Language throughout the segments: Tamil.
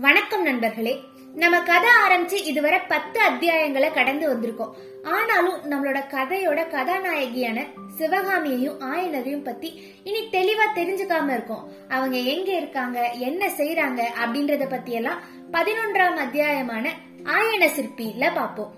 வணக்கம் நண்பர்களே. நம்ம கதை ஆரம்பிச்சு இதுவரை பத்து அத்தியாயங்களை கடந்து வந்திருக்கோம். ஆனாலும் நம்மளோட கதையோட கதாநாயகியான சிவகாமியையும் ஆயனரையும் பத்தி இனி தெளிவா தெரிஞ்சுக்காம இருக்கோம். அவங்க எங்க இருக்காங்க என்ன செய்யறாங்க அப்படின்றத பத்தி எல்லாம் பதினொன்றாம் அத்தியாயமான ஆயன சிற்பியில பாப்போம்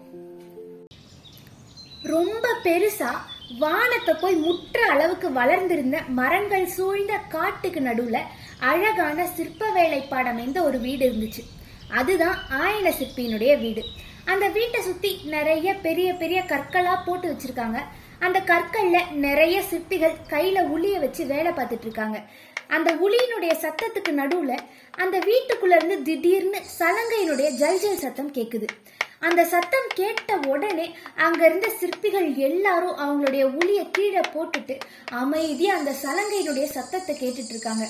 ரொம்ப பெருசா வானத்தை போய் முற்ற அளவுக்கு வளர்ந்திருந்த மரங்கள் சூழ்ந்த காட்டுக்கு நடுவுல அழகான சிற்ப வேலைப்பாடம் அமைந்த ஒரு வீடு இருந்துச்சு. அதுதான் ஆயன சிற்பியினுடைய வீடு. அந்த வீட்டை சுத்தி நிறைய பெரிய பெரிய கற்களா போட்டு வச்சிருக்காங்க. அந்த கற்கள்ல நிறைய சிற்பிகள் கையில உளிய வச்சு வேலை பார்த்துட்டு இருக்காங்க. அந்த உளியினுடைய சத்தத்துக்கு நடுவுல அந்த வீட்டுக்குள்ள இருந்து திடீர்னு சலங்கையினுடைய ஜல்ஜல் சத்தம் கேக்குது. அந்த சத்தம் கேட்ட உடனே அங்க இருந்த சிற்பிகள் எல்லாரும் அவங்களுடைய உளிய கீழே போட்டுட்டு அமைதியா அந்த சலங்கையினுடைய சத்தத்தை கேட்டுட்டு இருக்காங்க.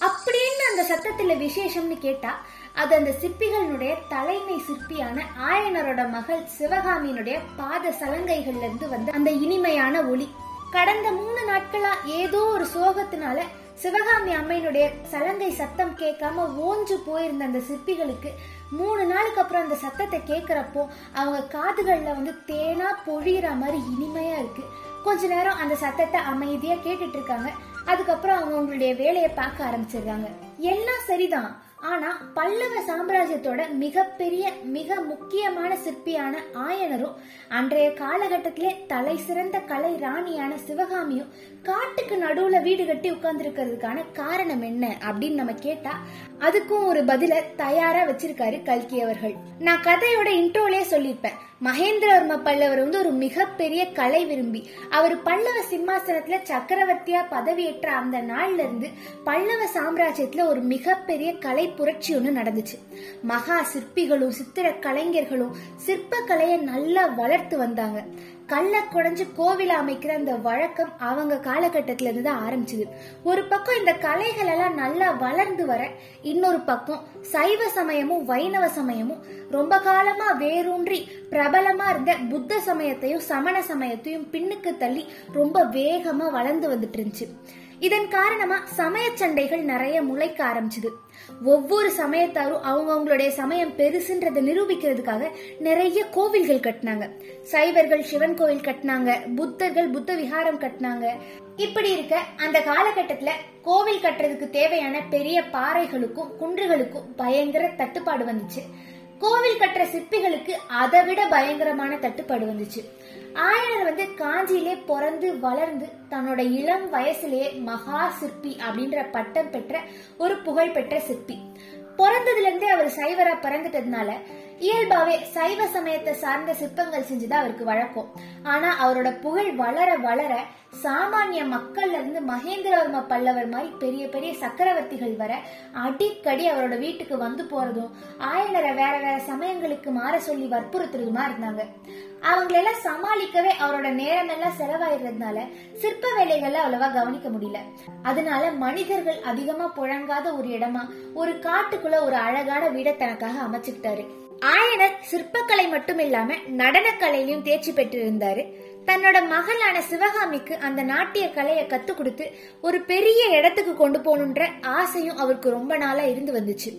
அப்படின்னு அந்த சத்தத்துல விசேஷம்னு கேட்டா அது அந்த சிற்பிகளுடைய தலைமை சிற்பியான ஆயனரோட மகள் சிவகாமியினுடைய பாத சலங்கைகள்ல இருந்து வந்த அந்த இனிமையான ஒளி. கடந்த மூணு நாட்களா ஏதோ ஒரு சோகத்தினால சிவகாமி அம்மையினுடைய சலங்கை சத்தம் கேட்காம ஓஞ்சு போயிருந்த அந்த சிற்பிகளுக்கு மூணு நாளுக்கு அப்புறம் அந்த சத்தத்தை கேட்குறப்போ அவங்க காதுகளில் வந்து தேனா பொழியிற மாதிரி இனிமையா இருக்கு. கொஞ்ச நேரம் அந்த சத்தத்தை அமைதியா கேட்டுட்டு இருக்காங்க. அதுக்கப்புறம் அவங்க அவங்களுடைய வேலையை பார்க்க ஆரம்பிச்சிருக்காங்க. எல்லாம் சரிதான். ஆனா பல்லவ சாம்ராஜ்யத்தோட மிகப்பெரிய மிக முக்கியமான சிற்பியான ஆயனரும் அன்றைய காலகட்டத்திலே தலை சிறந்த கலை ராணியான சிவகாமியும் காட்டுக்கு நடுவுல வீடு கட்டி உட்கார்ந்துருக்கிறதுக்கான காரணம் என்ன அப்படின்னு நம்ம கேட்டா அதுக்கும் ஒரு பதில தயாரா வச்சிருக்காரு கல்கி அவர்கள். நான் கதையோட இன்ட்ரோலே சொல்லியிருப்பேன். மகேந்திரவர்ம பல்லவர் வந்து ஒரு மிகப்பெரிய கலை விரும்பி அவர் பல்லவ சிம்மாசனத்துல சக்கரவர்த்தியா பதவியேற்ற அந்த நாள்ல இருந்து பல்லவ சாம்ராஜ்யத்துல ஒரு மிகப்பெரிய கலை புரட்சி ஒன்று நடந்துச்சு. மகா சிற்பிகளும் சித்திர கலைஞர்களும் சிற்ப கலையை நல்லா வளர்த்து வந்தாங்க. கல்ல குடைஞ்சு கோவில் அமைக்கிற அந்த வழக்கம் அவங்க காலகட்டத்தில இருந்து தான் ஆரம்பிச்சது. ஒரு பக்கம் இந்த கலைகள் எல்லாம் நல்லா வளர்ந்து வர இன்னொரு பக்கம் சைவ சமயமும் வைணவ சமயமும் ரொம்ப காலமா வேரூன்றி பிரபலமா இருந்த புத்த சமயத்தையும் சமண சமயத்தையும் பின்னுக்கு தள்ளி ரொம்ப வேகமா வளர்ந்து வந்துட்டு இருந்துச்சு. இதன் காரணமா சமய சண்டைகள் நிறைய முளைக்க ஆரம்பிச்சது. ஒவ்வொரு சமயத்தாரும் அவங்க அவங்களுடைய சமயம் பெருசுன்றதை நிரூபிக்கிறதுக்காக நிறைய கோவில்கள் கட்டினாங்க. சைவர்கள் சிவன் கோவில் கட்டினாங்க புத்தர்கள் புத்த விஹாரம் கட்டினாங்க. இப்படி இருக்க அந்த காலகட்டத்துல கோவில் கட்டுறதுக்கு தேவையான பெரிய பாறைகளுக்கும் குன்றுகளுக்கும் பயங்கர தட்டுப்பாடு வந்துச்சு. கோவில் கட்டுற சிற்பிகளுக்கு அதை விட பயங்கரமான தட்டுப்பாடு வந்துச்சு. ஆயனர் வந்து காஞ்சியிலே பிறந்து வளர்ந்து தன்னோட இளம் வயசுலேயே மகா சிற்பி அப்படின்ற பட்டம் பெற்ற ஒரு புகழ்பெற்ற சிற்பி. பிறந்ததுல இருந்தே அவர் சைவரா பிறந்துட்டதுனால இயல்பாவே சைவ சமயத்தை சார்ந்த சிற்பங்கள் செஞ்சுதான் அவருக்கு வழக்கம். ஆனா அவரோட புகழ் வளர வளர சாமானிய மக்கள்ல இருந்து மகேந்திரவர்ம பல்லவர் மாதிரி பெரிய பெரிய சக்கரவர்த்திகள் வர அடிக்கடி அவரோட வீட்டுக்கு வந்து போறதும் ஆயனரை வேற வேற சமயங்களுக்கு மாற சொல்லி வற்புறுத்துறதுமா இருந்தாங்க. அவங்களெல்லாம் சமாளிக்கவே அவரோட நேரம் எல்லாம் செலவாயிடுறதுனால சிற்ப வேலைகள்ல அவ்வளவா கவனிக்க முடியல. அதனால மனிதர்கள் அதிகமா புழங்காத ஒரு இடமா ஒரு காட்டுக்குள்ள ஒரு அழகான வீட தனக்காக அமைச்சுக்கிட்டாரு. ஆயனர் சிற்பக்கலை மட்டும் இல்லாம நடனக்கலையிலும் தேர்ச்சி பெற்றிருந்தாரு. தன்னோட மகளான சிவகாமிக்கு அந்த நாட்டிய கலையை கத்து கொடுத்து ஒரு பெரிய இடத்துக்கு கொண்டு போகணுன்ற ஆசையும் அவருக்கு ரொம்ப நாளா இருந்து வந்துச்சு.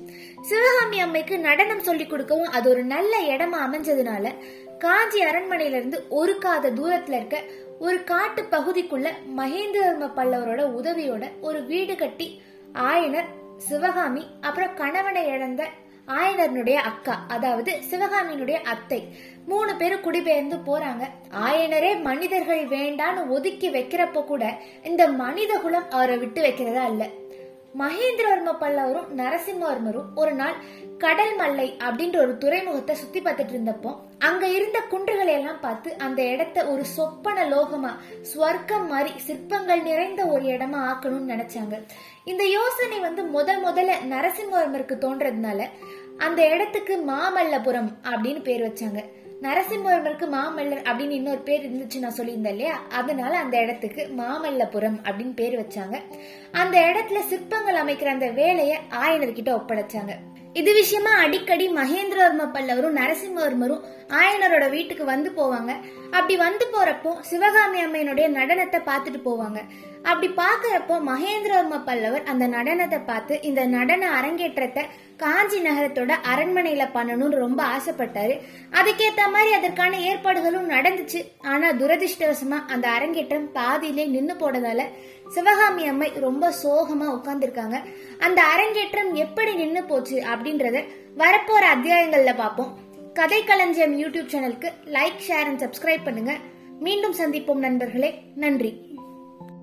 சிவகாமி அம்மைக்கு நடனம் சொல்லி கொடுக்கவும் அது ஒரு நல்ல இடமா அமைஞ்சதுனால காஞ்சி அரண்மனையில இருந்து ஒரு காத தூரத்துல இருக்க ஒரு காட்டு பகுதிக்குள்ள மகேந்திரவர்ம பல்லவரோட உதவியோட ஒரு வீடு கட்டி ஆயனர் சிவகாமி அப்புறம் கணவனை இழந்த ஆயனருடைய அக்கா அதாவது சிவகாமியினுடைய அத்தை. மூணு பேரும் குடிபெயர்ந்து போறாங்க. ஆயனரே மனிதர்கள் வேண்டான்னு ஒதுக்கி வைக்கிறப்ப கூட இந்த மனித குலம் அவரை விட்டு வைக்கிறதா இல்ல. மகேந்திரவர்ம பல்லவரும் நரசிம்மவர்மரும் ஒரு நாள் கடல் மல்லை அப்படின்ற ஒரு துறைமுகத்தை சுத்தி பார்த்துட்டு இருந்தப்போ அங்க இருந்த குன்றுகளை எல்லாம் பார்த்து அந்த இடத்த ஒரு சொப்பன லோகமா ஸ்வர்க்கம் மாதிரி சிற்பங்கள் நிறைந்த ஒரு இடமா ஆக்கணும்னு நினைச்சாங்க. இந்த யோசனை வந்து முதல் முதல்ல நரசிம்மவர்மருக்கு தோன்றதுனால அந்த இடத்துக்கு மாமல்லபுரம் அப்படின்னு பேர் வச்சாங்க. நரசிம்மவர்மருக்கு மாமல்லர் அப்படின்னு இன்னொரு பேர் இருந்துச்சு நான் சொல்லியிருந்தேன் இல்லையா? அதனால அந்த இடத்துக்கு மாமல்லபுரம் அப்படின்னு பேர் வச்சாங்க. அந்த இடத்துல சிற்பங்கள் அமைக்கிற அந்த வேலையை ஆயனர்கிட்ட ஒப்படைச்சாங்க. இது விஷயமா அடிக்கடி மகேந்திரவர்ம பல்லவரும் நரசிம்மவர்மரும் ஆயனரோட வீட்டுக்கு வந்து போவாங்க. அப்படி வந்து போறப்போ சிவகாமி அம்மையினுடைய நடனத்தை பார்த்துட்டு போவாங்க. அப்படி பாக்குறப்போ மகேந்திரவர்ம பல்லவர் அந்த நடனத்தை பார்த்து இந்த நடன அரங்கேற்றத்தை காஞ்சி நகரத்தோட அரண்மனையில பண்ணணும்னு ரொம்ப ஆசைப்பட்டாரு. அதுக்கேத்த மாதிரி அதற்கான ஏற்பாடுகளும் நடந்துச்சு. ஆனா துரதிருஷ்டவசமா அந்த அரங்கேற்றம் பாதியிலே நின்னு போனதால சிவகாமி அம்மை ரொம்ப சோகமா உட்கார்ந்துருக்காங்க. அந்த அரங்கேற்றம் எப்படி நின்னு போச்சு அப்படின்றத வரப்போற அத்தியாயங்கள்ல பார்ப்போம். கதை களஞ்சியம் யூடியூப் சேனலுக்கு லைக் ஷேர் அண்ட் சப்ஸ்கிரைப் பண்ணுங்க. மீண்டும் சந்திப்போம் நண்பர்களே. நன்றி.